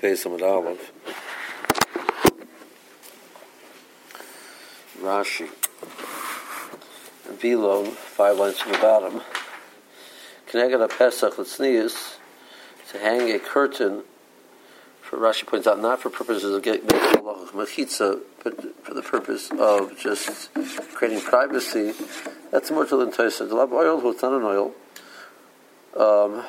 Pesam with Olive. Rashi. Below, five lines from the bottom. Connected a Pesach Litznius to hang a curtain for Rashi points out not for purposes of getting mechitza, but for the purpose of just creating privacy. That's more to than Tosa. The lab oil, it's not an oil. Um,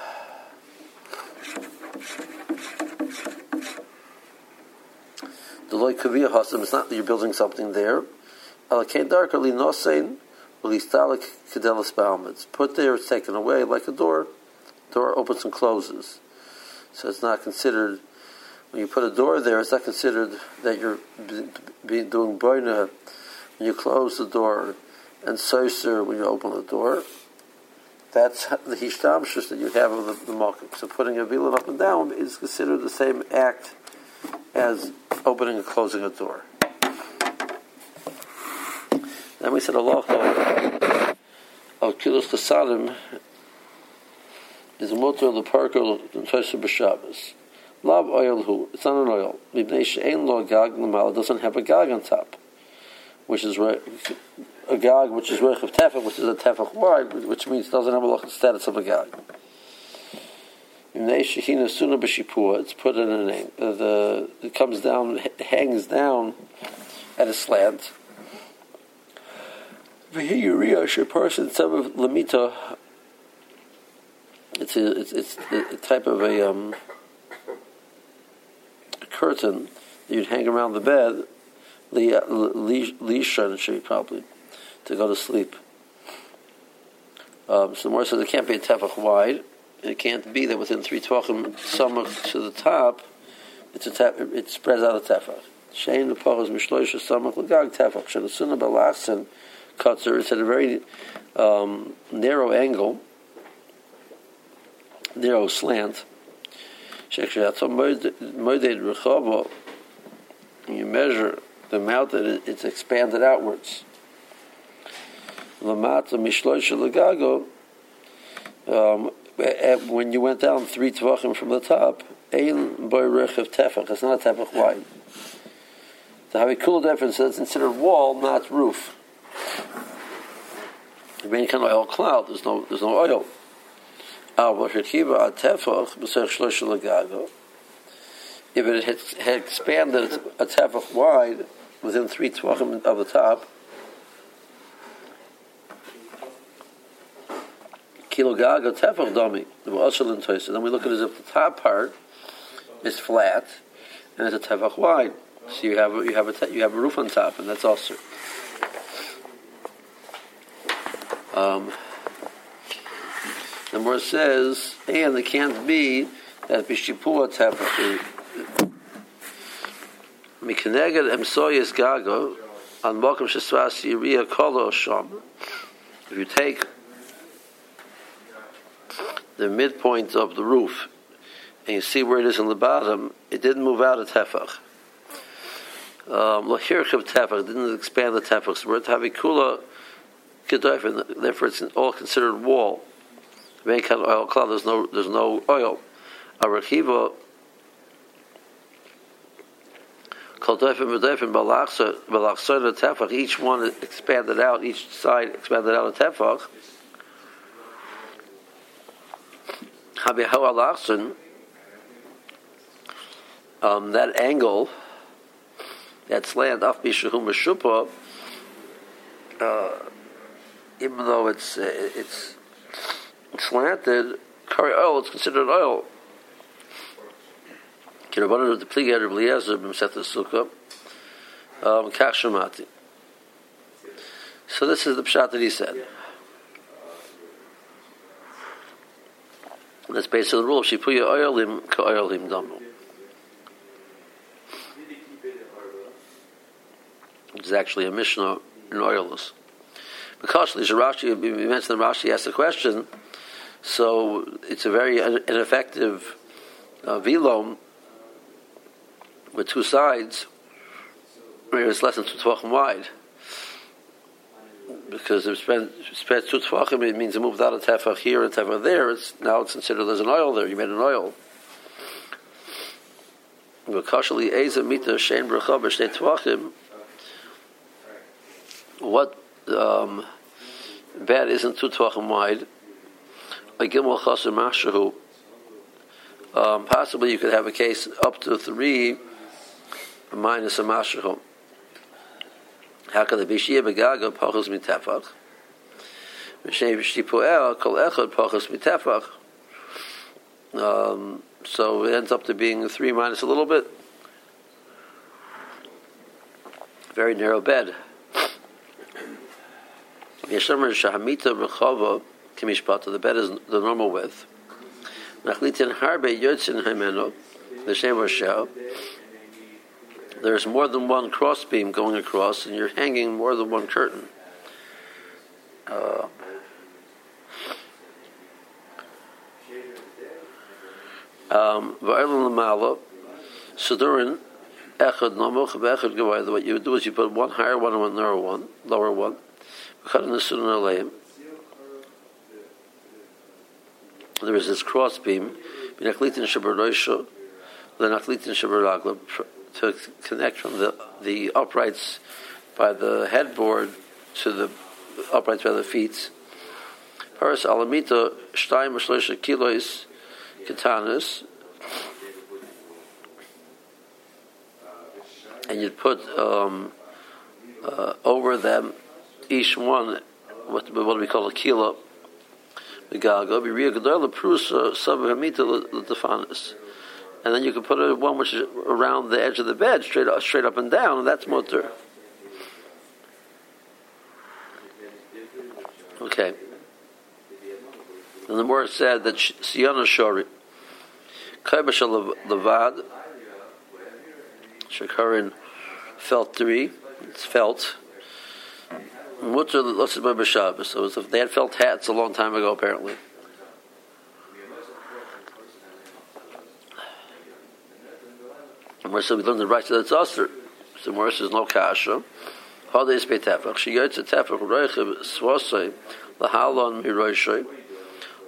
is not that you're building something there. Baumitz. Put there, it's taken away like a door. Door opens and closes, so it's not considered. When you put a door there, it's not considered that you're doing boina when you close the door, and soser when you open the door. That's the hishtamshus that you have of the, the malkum. So putting a vilon up and down is considered the same act as opening and closing a door. Then we said Allah of Kilos Chasadim is motor of the parker Tosha B'Shabbos. Lav oil who it's not an oil. Mibnei she'ein lo gag l'mal doesn't have a gag on top, which is a gag which is reich of tefach, which is a tefach wide, which means doesn't have a status of a gag. It's put in a name. Uh, the it comes down, hangs down at a slant. It's a it's, it's a type of a um, a curtain that you'd hang around the bed, lishan should probably, to go to sleep. Um, so more says it can't be a tefach wide. It can't be that within three tvachim samach to the top, it's a tef- it spreads out a tefach. Shein lepachos mishloisha samach legag tefach. Shenasuna balachsen kutzer. It's at a very um, narrow angle, narrow slant you measure the amount that it's expanded outwards. Lamata mishloisha legago. Um, when you went down three tvachim from the top, ein boy of tefach. It's not a tefach wide. The Havikul difference is considered wall, not roof. The main kind of oil cloud. There's no there's no oil. If it had, had expanded a tefach wide within three tvachim of the top, kilo gaga tefach domi. Then we look at as if the top part is flat and it's a tefach wide. So you have a, you have a you have a roof on top, and that's also. Um, the more says, and it can't be that b'shipua tefach. Mikeneged emsoyes gago on mokum shesvas yiriya kolo sham. If you take the midpoint of the roof and you see where it is in the bottom, it didn't move out of tefach. Um, of tefach didn't expand the tefach. So we're tavikula kedoifen. Therefore, it's all considered wall. Oil cloud. There's no there's no oil. A rechiva called Doifin V'Doifin Balachsa Balachsa Tefach. Each one expanded out. Each side expanded out of Tefach. Habiho Alachson. Um, that angle, that slant, Af Bishahu Meshupa, uh, even though it's uh, it's slanted, curry oil, it's considered oil. Kirabana of the Pligat of Eliezer b'Mset Sukkah, um, Kach So this is the pshat that he said. That's based on the rule. Shipuya oilim ka oilim damu. Is actually a Mishnah in oilless. Because Rashi, we mentioned that Rashi asked the question, so it's a very ineffective uh, velom with two sides, where it's less than two tvachim wide. Because if it spreads two tvachim, it means it moved out a tefach here and tefach there. It's now it's considered there's an oil there. You made an oil. What um, bed isn't two tvachim wide? A gimel chaser mashahu. Um, possibly you could have a case up to three minus a mashahu. Begaga pachos mitefach? Kol echad pachos mitefach. Um, so it ends up to being three minus a little bit. Very narrow bed. Yeshamer shahamita rechava kimishpata. The bed is the normal width. Nachlitin harbe yotzin. The shem Roshel. There's more than one crossbeam going across, and you're hanging more than one curtain. Uh, um. What you would do is you put one higher one and one lower one, lower one. There is this cross beam, Binachlitin Lenachlitin Shabaragla, to connect from the, the uprights by the headboard to the uprights by the feet. Paris Alamita, Shtaim Shlosha Kilos, Katanas, and you'd put um, uh, over them each one what, what we call a kilo. Gaga b'riya gedola prusa sabhamita l'tefanis, and then you can put one which is around the edge of the bed, straight up, straight up and down, and that's mutter. Okay. And the more said that Siyana Shori, Kaibasha Levad, Shakarin felt three, it's felt. Mutter Losses by B'Shabbos. So they had felt hats a long time ago, apparently. And so we learned the right that's usher. So more says no kasha. Holidays pay tefach. She goes to tefach roichev swasei lahalon miroishay.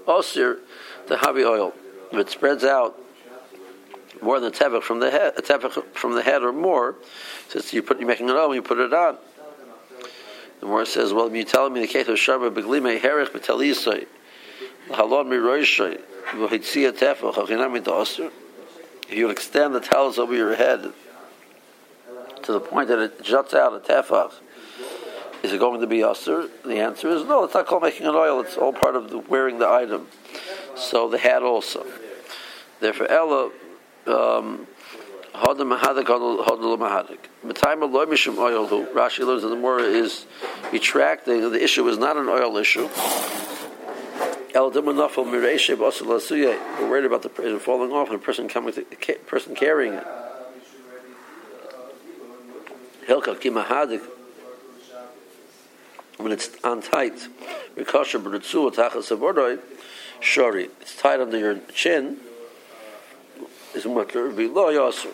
Osir the habi oil. If it spreads out more than tefach from the head, from the head or more, since you put you're making it on, you put it on. The more says, well, you telling me the case of Shabbat beglime herich betalisay halon miroishay v'hitzia tefach hachinami daser. If you extend the towels over your head to the point that it juts out a tefach, is it going to be usher? The answer is no. It's not called making an oil. It's all part of the, wearing the item. So the hat also. Therefore, Ella. Um, Rashi learns that the more is retracting, the issue is not an oil issue. We're worried about the person falling off and a person coming to person carrying it. Hilka when it's on tight, Rikasha B'Ritzu Shori. It's tight under your chin. Is mutter below Yasser.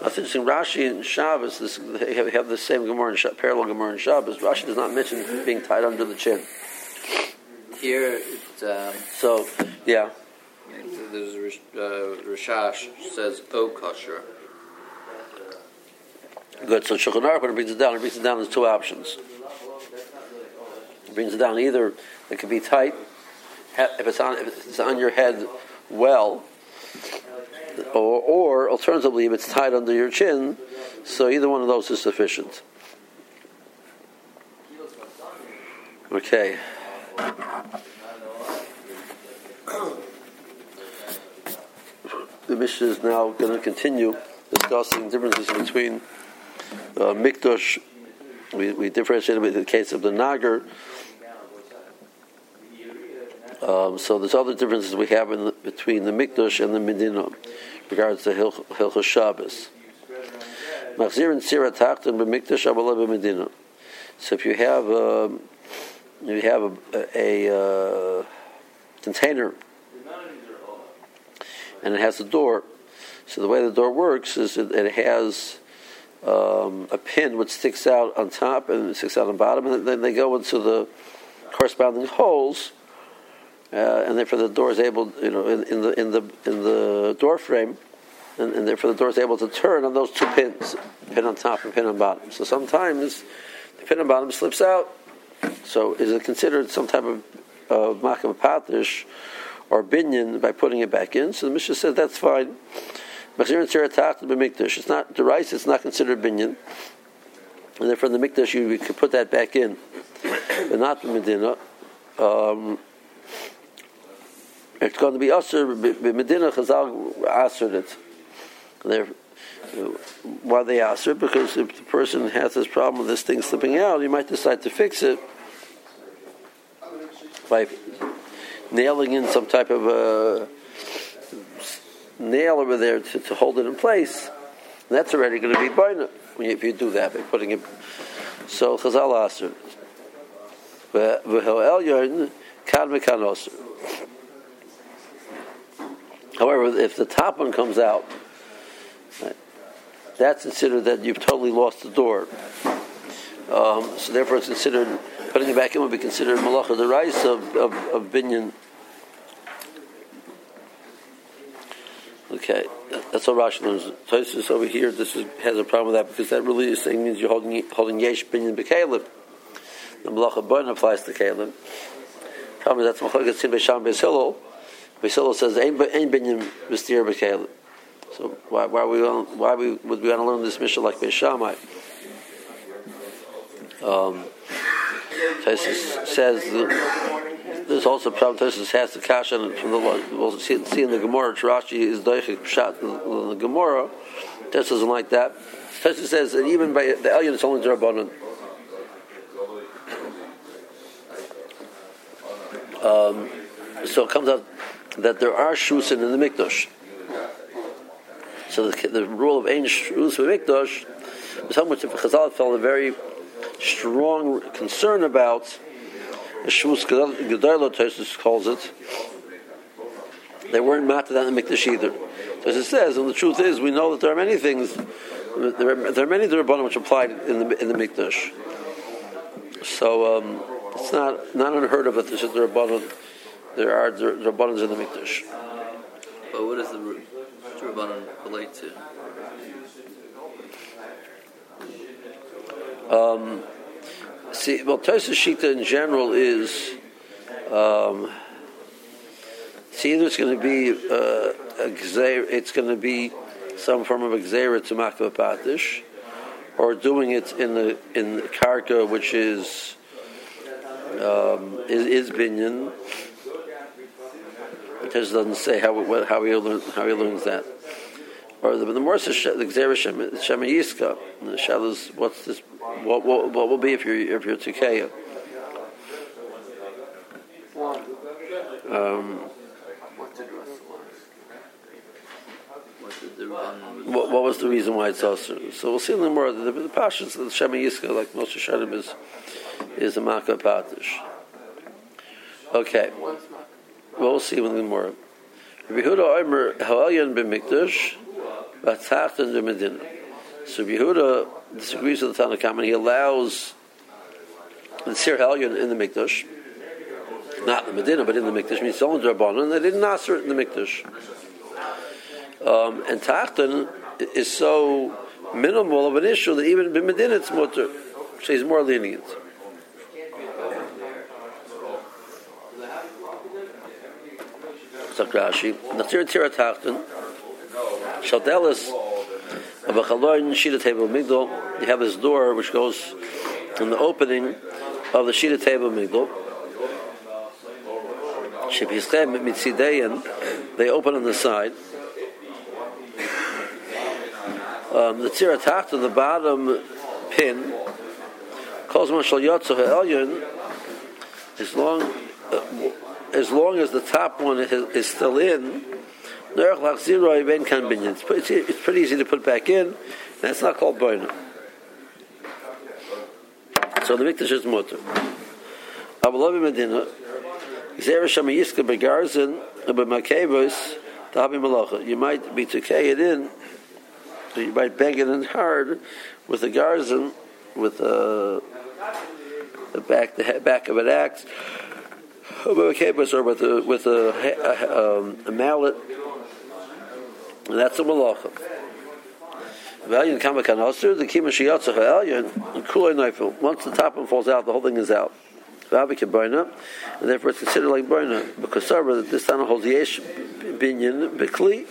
Now, it's interesting. Rashi and Shabbos this, they have the same Gemara in parallel Gemara in Shabbos. Rashi does not mention being tied under the chin. Here, it, um, so yeah. There's uh, Rashash says O kosher. Good. So Shulchan Aruch when it brings it down, it brings it down. There's two options. It brings it down either it can be tight if it's on if it's on your head well or, or alternatively, if it's tied under your chin, so either one of those is sufficient. Okay. The Mishnah is now going to continue discussing differences between uh, Mikdash. We, we differentiated with the case of the Nagar. Um, so there's other differences we have the, between the Mikdash and the Medina regards to Hilchos Shabbos. Machzir and Sira Tachton b'Mikdash Medina. So if you have um, you have a, a, uh, container and it has a door, so the way the door works is it, it has um, a pin which sticks out on top and sticks out on bottom, and then they go into the corresponding holes uh, and therefore the door is able, you know, in, in, the in the in the door frame, and, and therefore the door is able to turn on those two pins, pin on top and pin on bottom. So sometimes the pin on bottom slips out. So is it considered some type of uh, patish or binyan by putting it back in? So the Mishnah says that's fine. It's not the rice. It's not considered binyan, and therefore the mikdash you, you could put that back in, but not the medina. Um, it's going to be usher medina chazal asered it. There, why they aser? Because if the person has this problem with this thing slipping out, he might decide to fix it by nailing in some type of a nail over there to, to hold it in place. And that's already going to be boina if you do that by putting it. So chazal aser. However, if the top one comes out, right, that's considered that you've totally lost the door. Um, so therefore, it's considered putting it back in would be considered malacha the rice of of, of binyan. Okay, that's all Rashi learns. Tosis over here, this is, has a problem with that because that really is saying means you're holding holding yesh binyan bekalim. The malacha burn applies to kalim. Problem that's malacha sin b'sham b'silo. B'silo says ain't binyan b'stir bekalim. So why why we why we would we want to learn this mission like Beis Shammai? Um, Tesis says there's also problem. Tesis has the kasha from the we'll see, see in the Gemara. Rashi is doichik shot in the Gemara. Tesis doesn't like that. Tesis says that even by the Elyon it's only Rabbanon. Um, so it comes out that there are shusin in the mikdash. So the, the rule of ein shus mikdash is how much if Chazal felt a very strong concern about the shus gedayla Tosus calls it. They weren't matter that in the mikdash either. As it says, and the truth is, we know that there are many things. There are, there are many derabbanim which applied in the in the mikdash. So um, it's not not unheard of that there's a derabbanim. There are derabbanim in the mikdash. But what is the derabbanim relate to? Um, see, well, Tosa Shita in general is um, see either it's going to be uh, it's going to be some form of gzeira to patish, or doing it in the in the karka, which is um, is, is binyan. Just doesn't say how how he learns how he learns that the, more the Gzera Shema Yiska, the Shalos, what's this? What, what, what will be if you're if you're Tikeya? Um, what, what was the reason why it's also? So we'll see in the more the, the passions of the Shema Yiska, like Moshe Shadim is is a Maka Patish. Okay, well, see in the more. Yehuda Omer Ha'elyon b'Mikdash Batzach in the Medina. So Yehuda disagrees with the Tanakh, and he allows the Sir Helyon in the Mikdash, not in the Medina, but in the Mikdash, means only Rabbanon, and they didn't it in the Mikdash. Um, and Tachton is so minimal of an issue that even in Medina it's more, so he's more lenient. Sakrashi, Nasir Tira Tachton, Shaldelis of a chaloin sheet table migdal. You have this door which goes in the opening of the sheet table migdal. Shebhischem mitzideyan. They open on the side. Um, the tziratat on the bottom pin calls shal yotzo elyon as long uh, as long as the top one is still in it's pretty, it's pretty easy to put back in. That's not called boina. So the mikdash is mutter. Abulavi Medina. Zera Shama Yiska Begarzin B'Makebus Tabi Malacha. You might be to it in. So you might bang it in hard with the garzin, with the, the back the back of an axe, or with a, with a, a, um, a mallet And that's a malacha. Valiant kamakan osir, the kima ha'elyon, and kulay neifel. Once the top one falls out, the whole thing is out. Vavik boina, and therefore it's considered like boina, because Sarah, that this time holds yesh binyan bikli,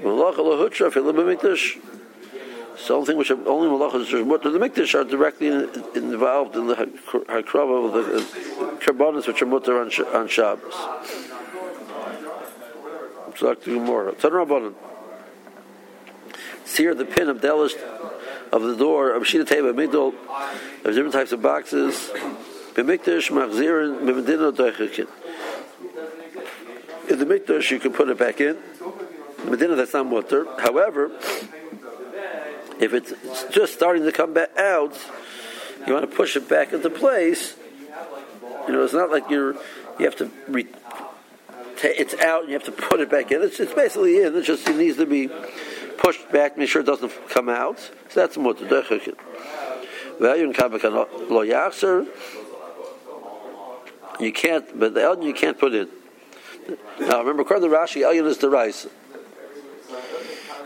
malacha lahutra, filim b'mikdash, so the only thing which are, malachas to the mikdash are directly involved in the hakrava of the uh, karbanas which are mutter on Shabbos. So like to more. Tzad Sear the pin of delish of the door of shita teva migdol of different types of boxes. B'mikdash machzirin b'medina doichekin. In the mikdash you can put it back in. Medina that's not mutter. However, if it's just starting to come back out, you want to push it back into place. You know, it's not like you're you have to re, it's out and you have to put it back in. It's, it's basically in. It just it needs to be pushed back, make sure it doesn't come out. So that's in lo yachser. You can't, but the elyon you can't put in. Now remember, according to Rashi, elyon is the rice.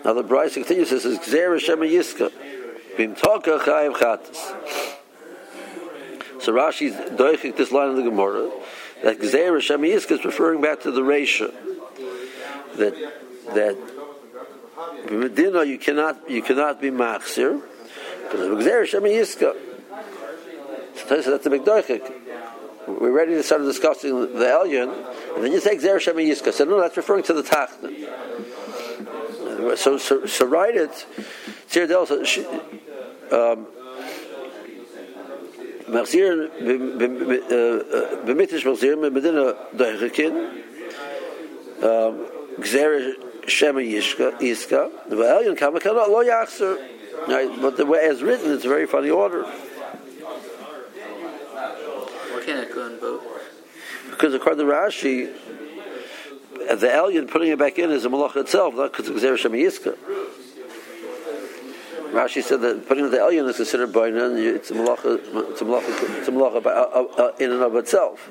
Now the Bryce continues, says, Gzer Hashem Yiska. Bim Toka Chayiv Chatas. So Rashi's doichik this line of the Gemara, that Gzer Hashem is referring back to the Resha. That, that, Medina you cannot, you cannot be Machsir, because of Gzer Hashem Yiska. So that's big doichik. We're ready to start discussing the Elyon, and then you say Gzer Hashem Yiska. So no, that's referring to the Tachna so, so, so write it. Tzir Del, um, Machzir b'mitish machzir medina doichekin gzer shema yishka iska v'elyon kamakana lo yachzer. But the way as written, it's a very funny order. Why can't it go in both? Because according to Rashi, the alien putting it back in is a malach itself, not because it's Xer Yiska. Rashi said that putting the elyon is considered and it's a malacha, it's a malacha, it's a malacha by, uh, uh, uh, in and of itself.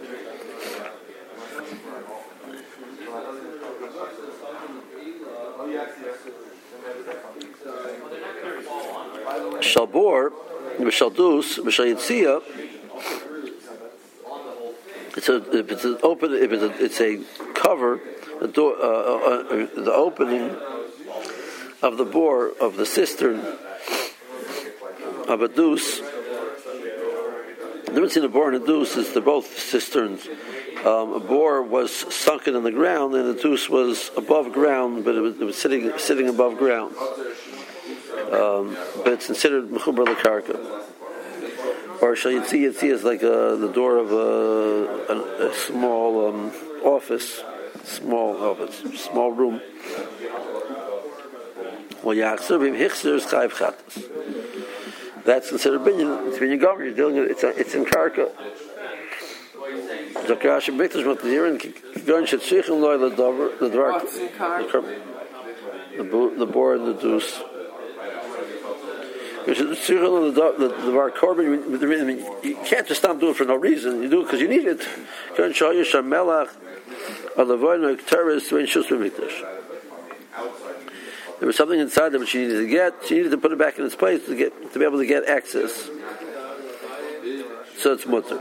Shalbor, Shaldus, Yitzia, it's a, if it's an open, if it's a, it's a cover, the door, uh, uh, uh, the opening of the bore of the cistern of a deuce. The difference between a bore and a deuce is they're both cisterns. Um, a bore was sunken in the ground, and a deuce was above ground, but it was, it was sitting sitting above ground. Um, but it's considered mechubar lekarka. Or shall you see it see as like a, the door of a, a, a small um, office small office, small room. That's considered binyan. It's binyan gomer. You're dealing with it's, it's in karka. Zakrash biktas mit dirin gon shit sichim loy the dover the dvark the the board the deuce. Because the the the korban. You can't just stop doing it for no reason. You do it because you need it. Gon shoyu shamelach there was something inside that she needed to get. She needed to put it back in its place to get to be able to get access. So it's mutter.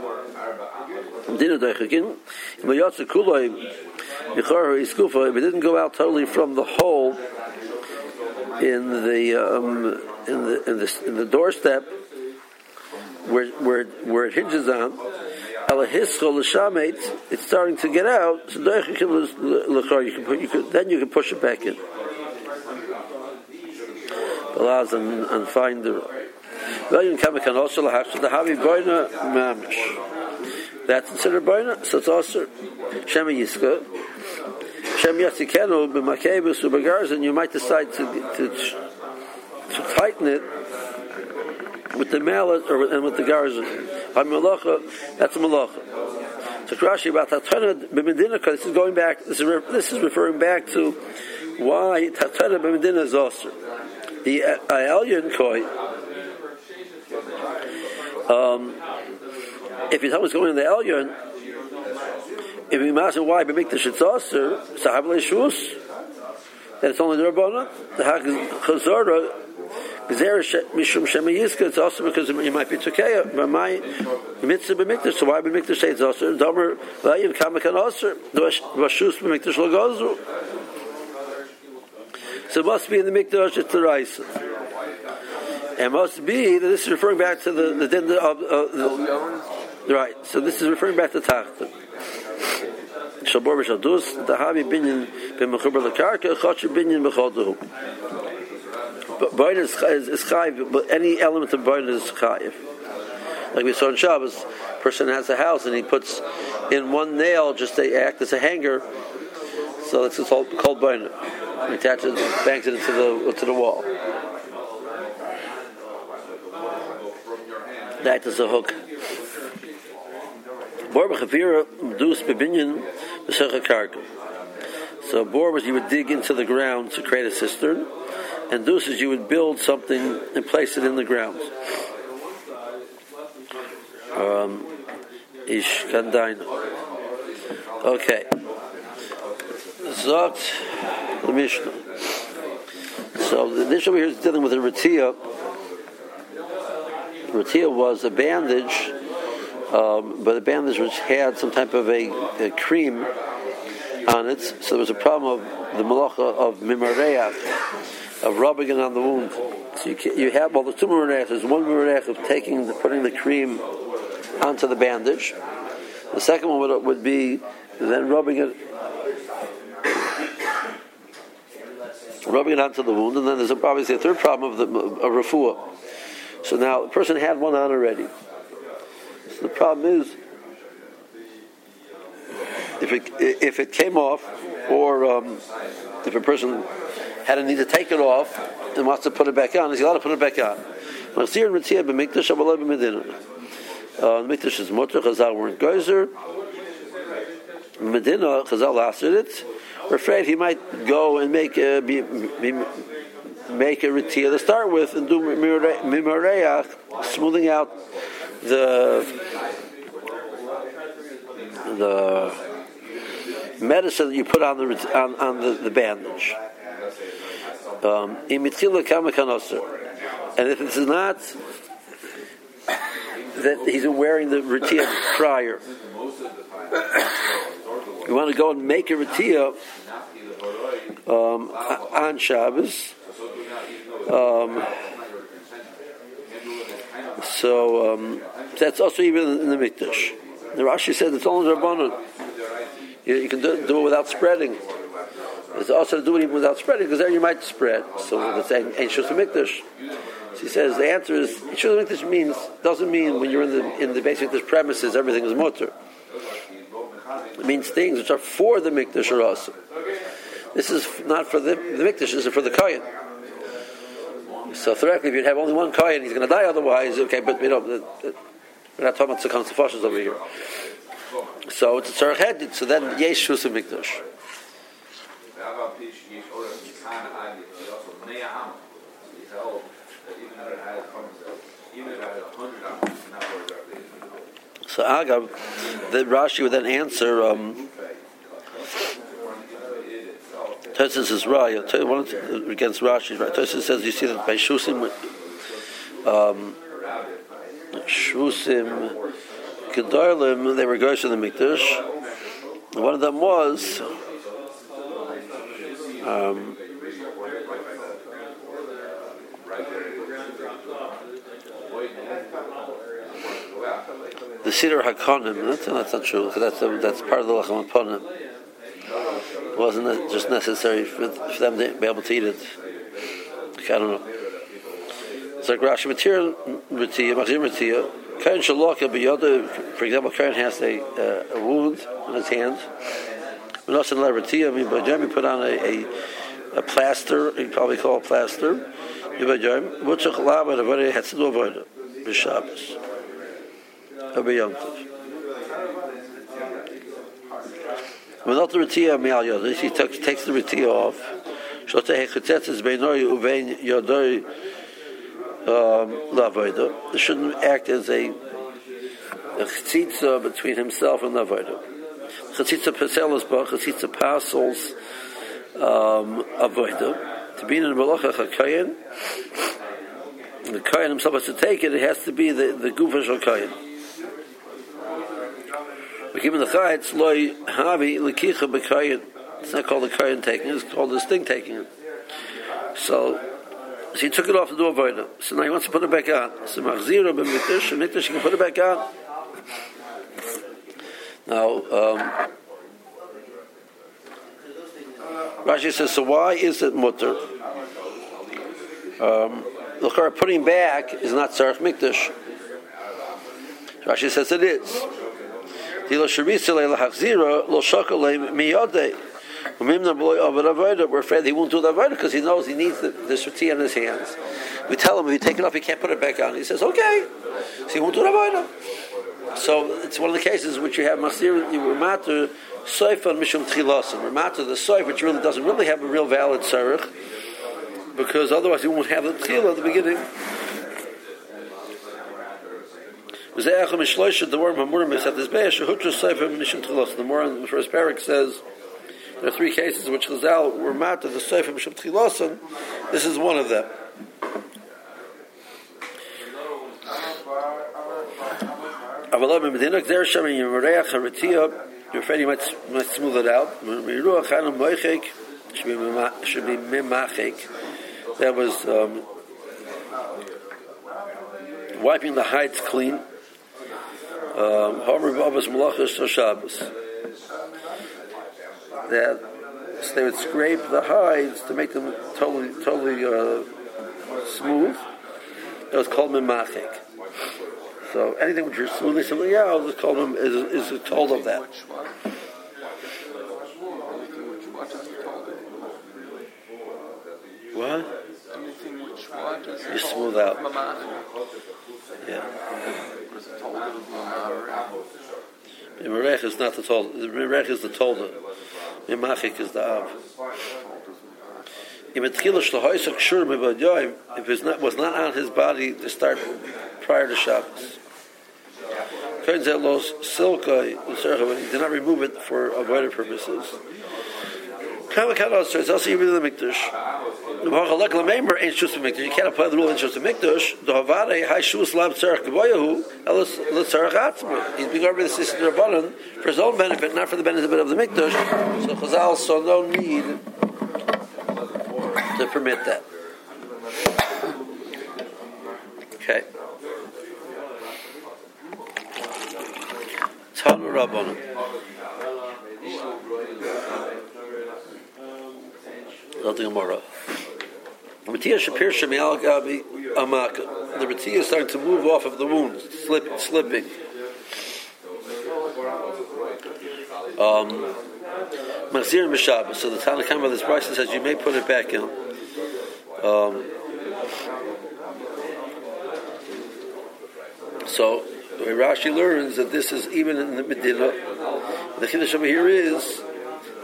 If it didn't go out totally from the hole in the um, in the in the, in the doorstep where where where it hinges on, it's starting to get out. So you can put, you could, then you can push it back in. Allows and, and find the. Well, can also the havi boina mamish. That's considered boina, so it's also shema yiska. Shem yasikenu b'makebus u'bagarz, and you might decide to, to to tighten it with the mallet or and with the garzon. Malacha, that's malacha. So Rashi about Tatana b'medina, this is going back. This is, this is referring back to why Tatana b'medina is also the Elyon koi. Um, if you tell me going in the Elyon, if you ask why b'mikdash it's also sahab leishus. that it's only the Rabbana. The Chazorah, Mishum Shema Yizka, it's also because you might be Tukeya. My mitzvah b'mikdash, so why b'mikdash say it's also? Domer, Vayin Kamakan also, Vashus b'mikdash Lagozru. So it must be in the mikdash, it's rice. It must be that this is referring back to the the din of uh, the, right. So this is referring back to Tachta. Shabor dahavi binyan binyan is is chayiv, but any element of boin is chayiv. Like we saw in Shabbos, a person has a house and he puts in one nail just to act as a hanger. So it's called called boin. He attaches, bangs it into the to the wall. That is a hook. Bor b'chavira dus bebinyan b'secha. So bor was you would dig into the ground to create a cistern, and dus is you would build something and place it in the ground. Um, ish kandaina. Okay. Zogt the Mishnah. So the Mishnah here is dealing with a ratia. Ratia was a bandage, um, but a bandage which had some type of a, a, cream on it. So there was a problem of the malacha of mimareach, of rubbing it on the wound. So you, you have well, there's two mimareach. There's one mimareach of taking, the, putting the cream onto the bandage. The second one would, would be then rubbing it rubbing it onto the wound, and then there's obviously a third problem of the of refuah. So now the person had one on already. So the problem is if it if it came off, or um, if a person had a need to take it off and wants to put it back on, he's allowed to put it back on. Masir Mitzvah b'mikdash avalei b'medina. Uh, Mikdash is mutter. Chazal weren't geyser. Medina Chazal it. We're afraid he might go and make a, be, be, make a ritia to start with and do mimareach, smoothing out the the medicine that you put on the on, on the, the bandage. Um, and if it's not that he's wearing the ritia prior, you want to go and make a ritia um, on Shabbos. Um, so um, that's also even in the Mikdash. The Rashi said it's only Rabbanon. You, you can do, do, it without spreading. It's also to do it even without spreading because then you might spread. So it's ain't Shus Mikdash. So he says the answer is Shus Mikdash means doesn't mean when you're in the in the basic premises everything is mutter. Means things which are for the Mikdash or also. This is not for the, the Mikdash, this is for the Kohen. So theoretically, if you have only one Kohen, he's going to die otherwise, okay, but you know, we're not talking about the Tzakhan over here. So it's a Hedid, so then Yesh Shus Mikdash. So Agav, the Rashi would then answer. Um, Tosis is right. One against Rashi, right? Tosis says you see that by Shusim, um, Shusim, Gedarlim, they were going to the Mikdash. One of them was. Um, the Siddur Hakonim, that's, that's not true, that's, that's part of the Lachem Aponim wasn't just necessary for, for them to be able to eat it. I don't know. It's like Rashi material Machzim Ritia. Kain Shalaka B'Yoda, for example, Kain has a, uh, a wound in his hand. Ritia, I mean, by put on a, a, a plaster, you probably call it plaster. Jem, Wutzach Lama, the very had to do avoid it. B'Shabbos. Yom Tov. Not the Ritia Me'al Yodai, he takes, takes the Ritia off. Shotei Hechetetzes Beinoi Uvein Yodoi Lavoida. It shouldn't act as a, a chitzitza between himself and Lavoida. Chitzitza Paselas Ba, Chitzitza Pasels, um, avodah. To be in the malacha chakayin, the kayin himself has to take it. It has to be the the gufa shel In the chayitz loy havi lekicha b'kayin. It's not called the kayin taking; it's called the sting taking. So, so he took it off the door avodah. So now he wants to put it back on. So machzira b'mikdash, and he can put it back on. Now, um, Rashi says, so why is it mutter? Um, the putting back is not tzarech mikdash. Rashi says it is. We're afraid he won't do the avodah because he knows he needs the, the shati in his hands. We tell him if you take it off, he can't put it back on. He says, okay. So he won't do the avodah. So it's one of the cases which you have masir, you were matter soif on mishum tchilasim. We're matter the soif, which really doesn't really have a real valid tzarech because otherwise you won't have the tchila at the beginning. The word Mamurim is at this Be'esh, Hutra Sefer Mishim Tchilos. The more in the first parak says, there are three cases in which Chazal were mat of the Sefer Mishim Tchilos, this is one of them. Shem you're afraid you might, might smooth it out. That was um, wiping the hides clean. Homer Babas Malachas Shabbos. That so they would scrape the hides to make them totally, totally uh, smooth. That was called mimachik. So anything which you're smoothly something out is called them is, is told of that. What? Anything which what is You smooth out. Yeah. The Merech is not the Tolda. The Merech is the Tolda. Mimachik is the Av. If it not, was not on his body to start prior to Shabbos. Turns out los silka he did not remove it for avoided purposes. Is also even the mikdash. You can't apply the rule in Shus Mikdash. The Havare Shus Atzma. He's being governed the system Rabbanon for his own benefit, not for the benefit of the Mikdash. So Chazal saw no need to permit that. Okay. Tanu Rabbanon. Nothing Gemara. Matiyah Shapir Shemial Gabi Amaka. The Matiyah is starting to move off of the wound, slip, slipping. Um, and So the Tanakh of this price says you may put it back in. Um, so Rashi learns that this is even in the Medina. The Kiddush over here is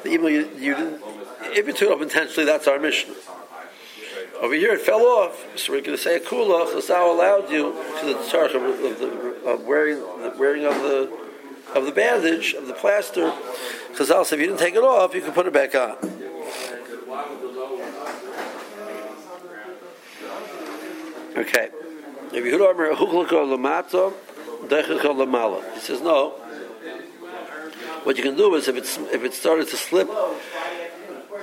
that even you, you didn't, if you took it up intentionally, that's our mission. Over here it fell off, so we're going to say a kula. Chazal allowed you to the tzarch of, the, of wearing the wearing of the of the bandage of the plaster. Chazal said if you didn't take it off, you can put it back on. Okay. If you He says no. What you can do is if it's if it started to slip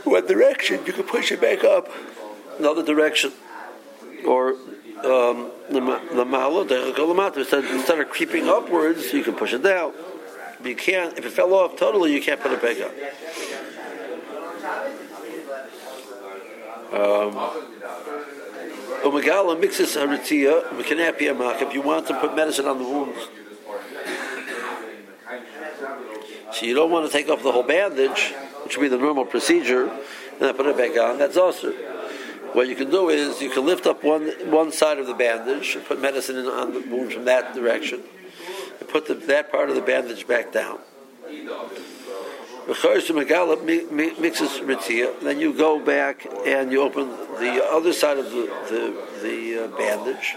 what direction, you can push it back up another direction, or um, instead of creeping upwards, you can push it down. But you can't. If it fell off totally, you can't put it back up. Um, Umagala mixes haritia, mekanapia if you want to put medicine on the wounds. So you don't want to take off the whole bandage, which would be the normal procedure, and then put it back on. That's also. What you can do is you can lift up one one side of the bandage and put medicine in on the wound from that direction, and put the, that part of the bandage back down. Mixes. Then you go back and you open the other side of the the, the uh, bandage.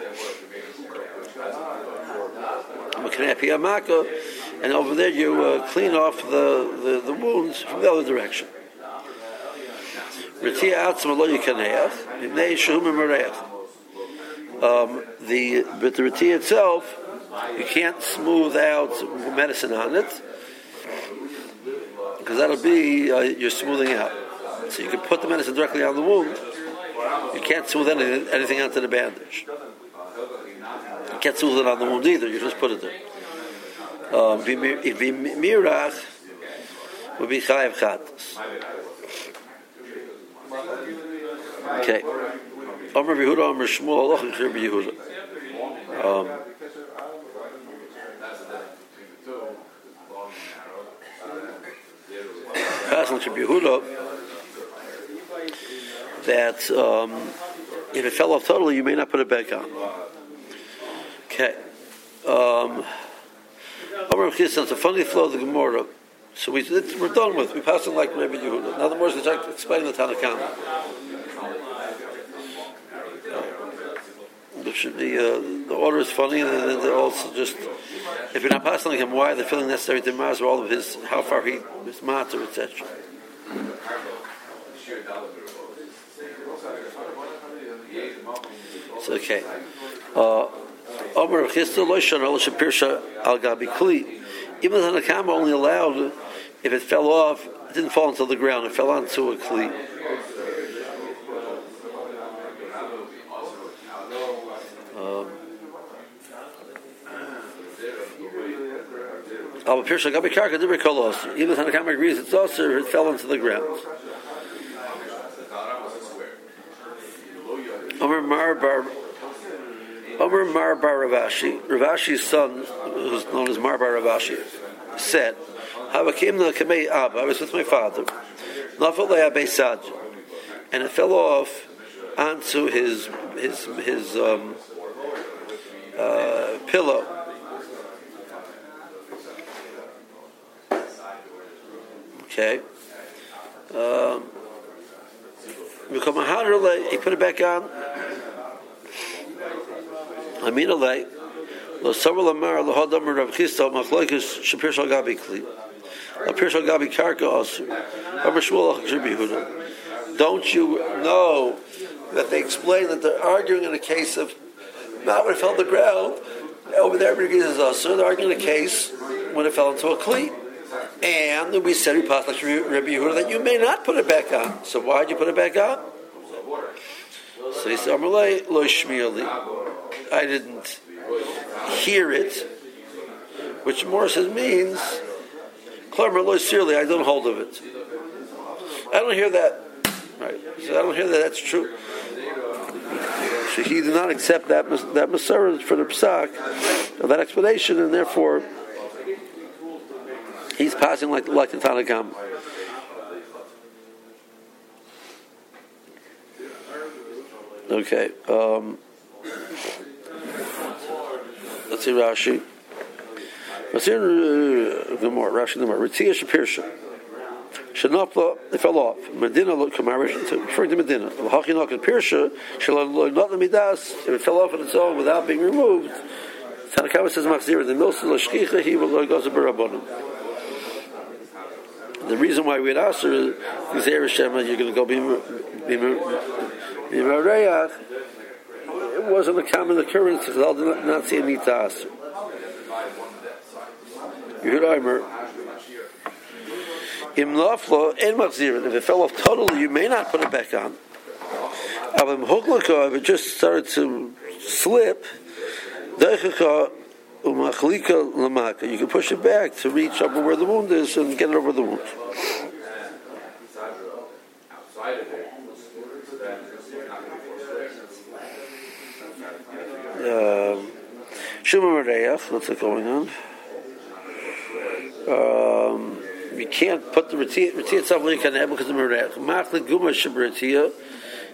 And over there you uh, clean off the, the, the wounds from the other direction. Um, the but the itself, you can't smooth out medicine on it because that'll be uh, you're smoothing out. So you can put the medicine directly on the wound. You can't smooth anything, anything onto the bandage. You can't smooth it on the wound either. You just put it there. Um, if mirach would be chayav chatas. Okay. Omer Yehuda, Omer Shmuel, Aloch Rabbi Yehuda. Um, Passing to Yehuda that um, if it fell off totally, you may not put it back on. Okay. Um, Omer Chis, it's a funny flow of the Gemara. So we, we're done with. We pass on like Rabbi Yehuda. Now the more is explaining the Tanakhama. It should be uh, the order is funny, and then they're also just if you're not passing like him, why they're feeling necessary to master all of his how far he his matter, etc. It's okay. Uh, Omer Chisda lo shana lo shapirsha al gabi kli. Even the Hanakama only allowed if it fell off, it didn't fall into the ground, it fell onto a kli. Um, al Pirsha Gabi Karka Dibri. Even the Hanakama agrees it's also it fell into the ground. Omer Mar Bar Omer Mar Bar Rav Ashi, Ravashi's son, who's known as Mar Bar Rav Ashi, said, the Kamei Abba, I was with my father, and it fell off onto his his his um, uh, pillow. Okay. Um, he put it back on. Aminalei. Lo several amar lo hadam rav Chisda machlokes shapir shal gabi kli. Apir shal gabi karka also. Amar shmuel Yehuda. Don't you know that they explain that they're arguing in a case of not when it fell on the ground. Over there. there, is also they're arguing a case when it fell into a cleat. And we said Rabbi Yehuda that you may not put it back on. So why did you put it back on? So he said. I didn't hear it, which more says means, sirli, I don't hold of it. I don't hear that. Right. So I don't hear that that's true. So he did not accept that that Masorah for the Psak that explanation, and therefore he's passing like like the Tanakam. Okay. Um, let's see Rashi. Let's see uh. Rashi more. Ritzia Shapirsha. Shanapla, it fell off. Medina looked kamarish, referring to Medina. Hachinok and Pirsha, not the midas, it fell off on its own without being removed, Tanakawa says Machzir, the Milsa Lashkicha, he will go to Barabonim. The reason why we'd ask her is, you're going to go be Marayach, it wasn't a common occurrence I did not see a need to ask her. Yehuda Im. If it fell off totally, you may not put it back on. Avim hoklaka, if it just started to slip, deichaka umachlika lamaka. You can push it back to reach up where the wound is and get it over the wound. Um, Shuma what's it going on? Um, you can't put the Ritzia itself because of Machli Guma Shibritia.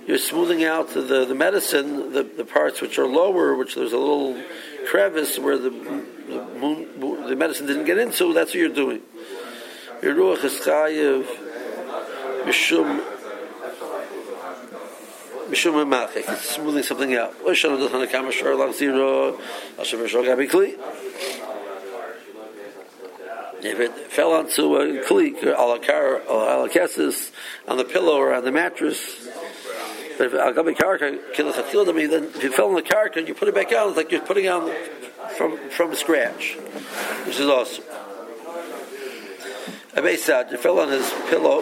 You're smoothing out the, the medicine, the, the parts which are lower, which there's a little crevice where the, the, the medicine didn't get into. That's what you're doing. Your Ruach is Chayiv Mishum Mishum Machik. It's smoothing something out. Oshana Dotana Kamashar Lang Zero Hashem Mishal Gabi Kli. If it fell onto a or alakar or alakesis on the pillow or on the mattress, but if agabi karka kilachatildami, then if you fell on the karka and you put it back out, it's like you're putting on from from scratch, which is awesome. Abeisad, you fell on his pillow.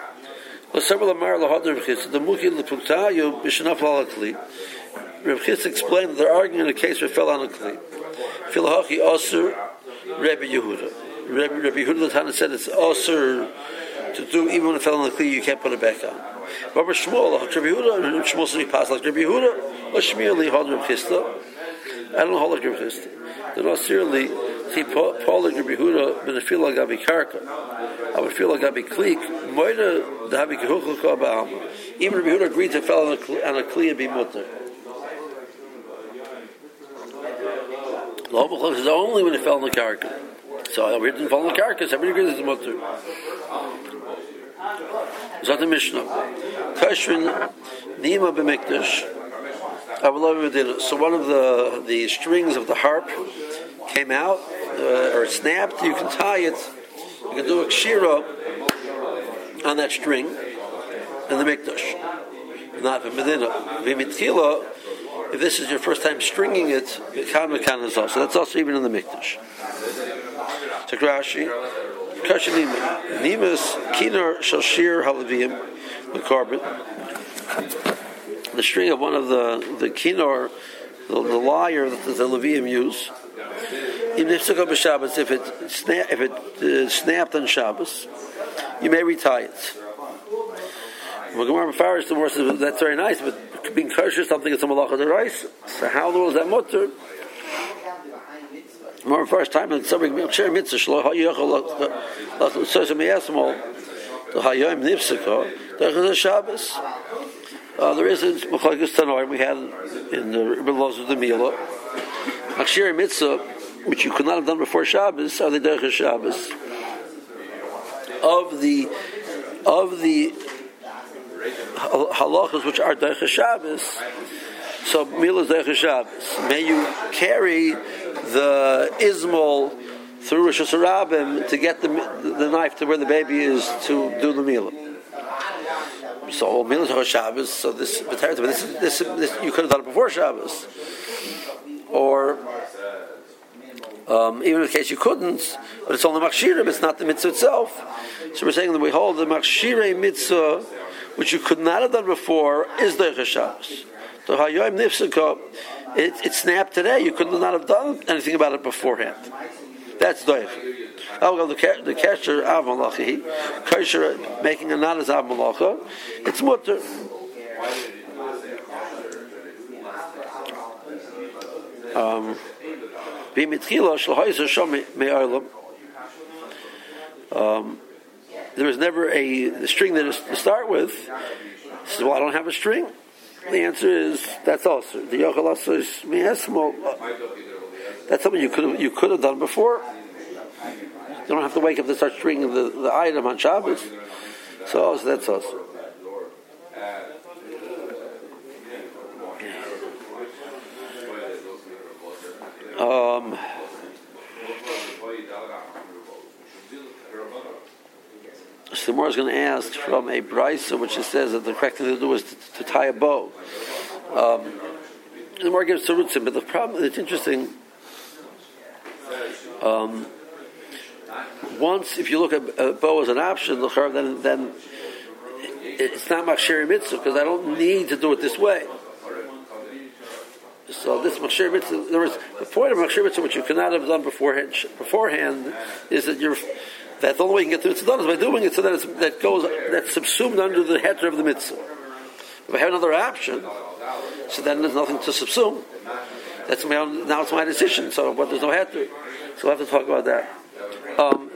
Lepuktayu Bishanaf explained that they're arguing in a case where fell on a Kli. Filahachi Osir Rebbe Yehuda. Rebbe, Rebbe Yehuda Latana said it's Osir to do even when it fell on the Kli, you can't put it back on. Rabbi Shmuel, Rebbe Yehuda, Shmuel said he passed like Rebbe Yehuda, or Shmuel Li Hadr Chisda. I don't know how like Rebbe Chisda. The Nasir Paul like Rebbe Yehuda, ben like Gabi Karka. I would feel like Gabi Klik, Moida, the Habi Kehuchel Kabam. Even Rebbe Yehuda agreed to fall on a Kli, and be mutter. Lo is only when it fell on the karka. So we didn't fall on the karka. Everybody agrees it's mutter. Zot the Mishnah. Kashrin Nima b'mikdash. So one of the the strings of the harp came out uh, or snapped. You can tie it. You can do a kshira on that string in the mikdash. Not b'medina. V'mitchila. If this is your first time stringing it, kan mekan is also. That's also even in the mikdash. Takrashi. Kashanima. Nimas kinar shashir halavim. The carpet. The string of one of the the kinar, the, the lyre that the, the Levium use. Even if it's Shabbos, if it if it uh, snapped on Shabbos, you may retie it. Well, Gemara Mefarish the says that's very nice, but being kosher something is a malacha the rice. So how was that mutter? More first time in somebody share mitzvah shlo hayachol says me yasmol the hayom nifsaka the Shabbos. Uh, there is in Machlekes Tanoim we had in the belows of the Mila. Akshir mitzvah, which you could not have done before Shabbos, are the Derech Shabbos of the of the halachas which are Derech Shabbos. So Mila Derech Shabbos. May you carry the Ismol through Rosh Hashanah to get the, the knife to where the baby is to do the Mila. So Mila Derech Shabbos. So this, this, this, this, you could have done it before Shabbos, or. Um, even in case you couldn't, but it's only machshirim, it's not the mitzvah itself. So we're saying that we hold the machshire mitzvah, which you could not have done before, is the Shabbos. So hayoim nifsaka, it, it snapped today. You could not have done anything about it beforehand. That's doich. I'll go the the kesher av malachi, kosher making a knot as av malacha. It's mutter. Um, um, there was never a string that is to start with. He says, "Well, I don't have a string." The answer is that's also the yochel is miasmo. That's something you could you could have done before. You don't have to wake up to start stringing the, the item on Shabbos. So, so that's also. Um, so the is going to ask from a brisa, which it says that the correct thing to do is to, to tie a bow. Um, the more gives terutzim, but the problem it's interesting. Um, once, if you look at a bow as an option, the then then it's not machshir mitzvah because I don't need to do it this way. So this machshir mitzvah, there was the point of machshir mitzvah, which you cannot have done beforehand, beforehand is that you're that's the only way you can get through it's done is by doing it so that it's, that goes that's subsumed under the header of the mitzvah. If I have another option, so then there's nothing to subsume. That's my own, now it's my decision. So, but there's no header. So we'll have to talk about that. Um,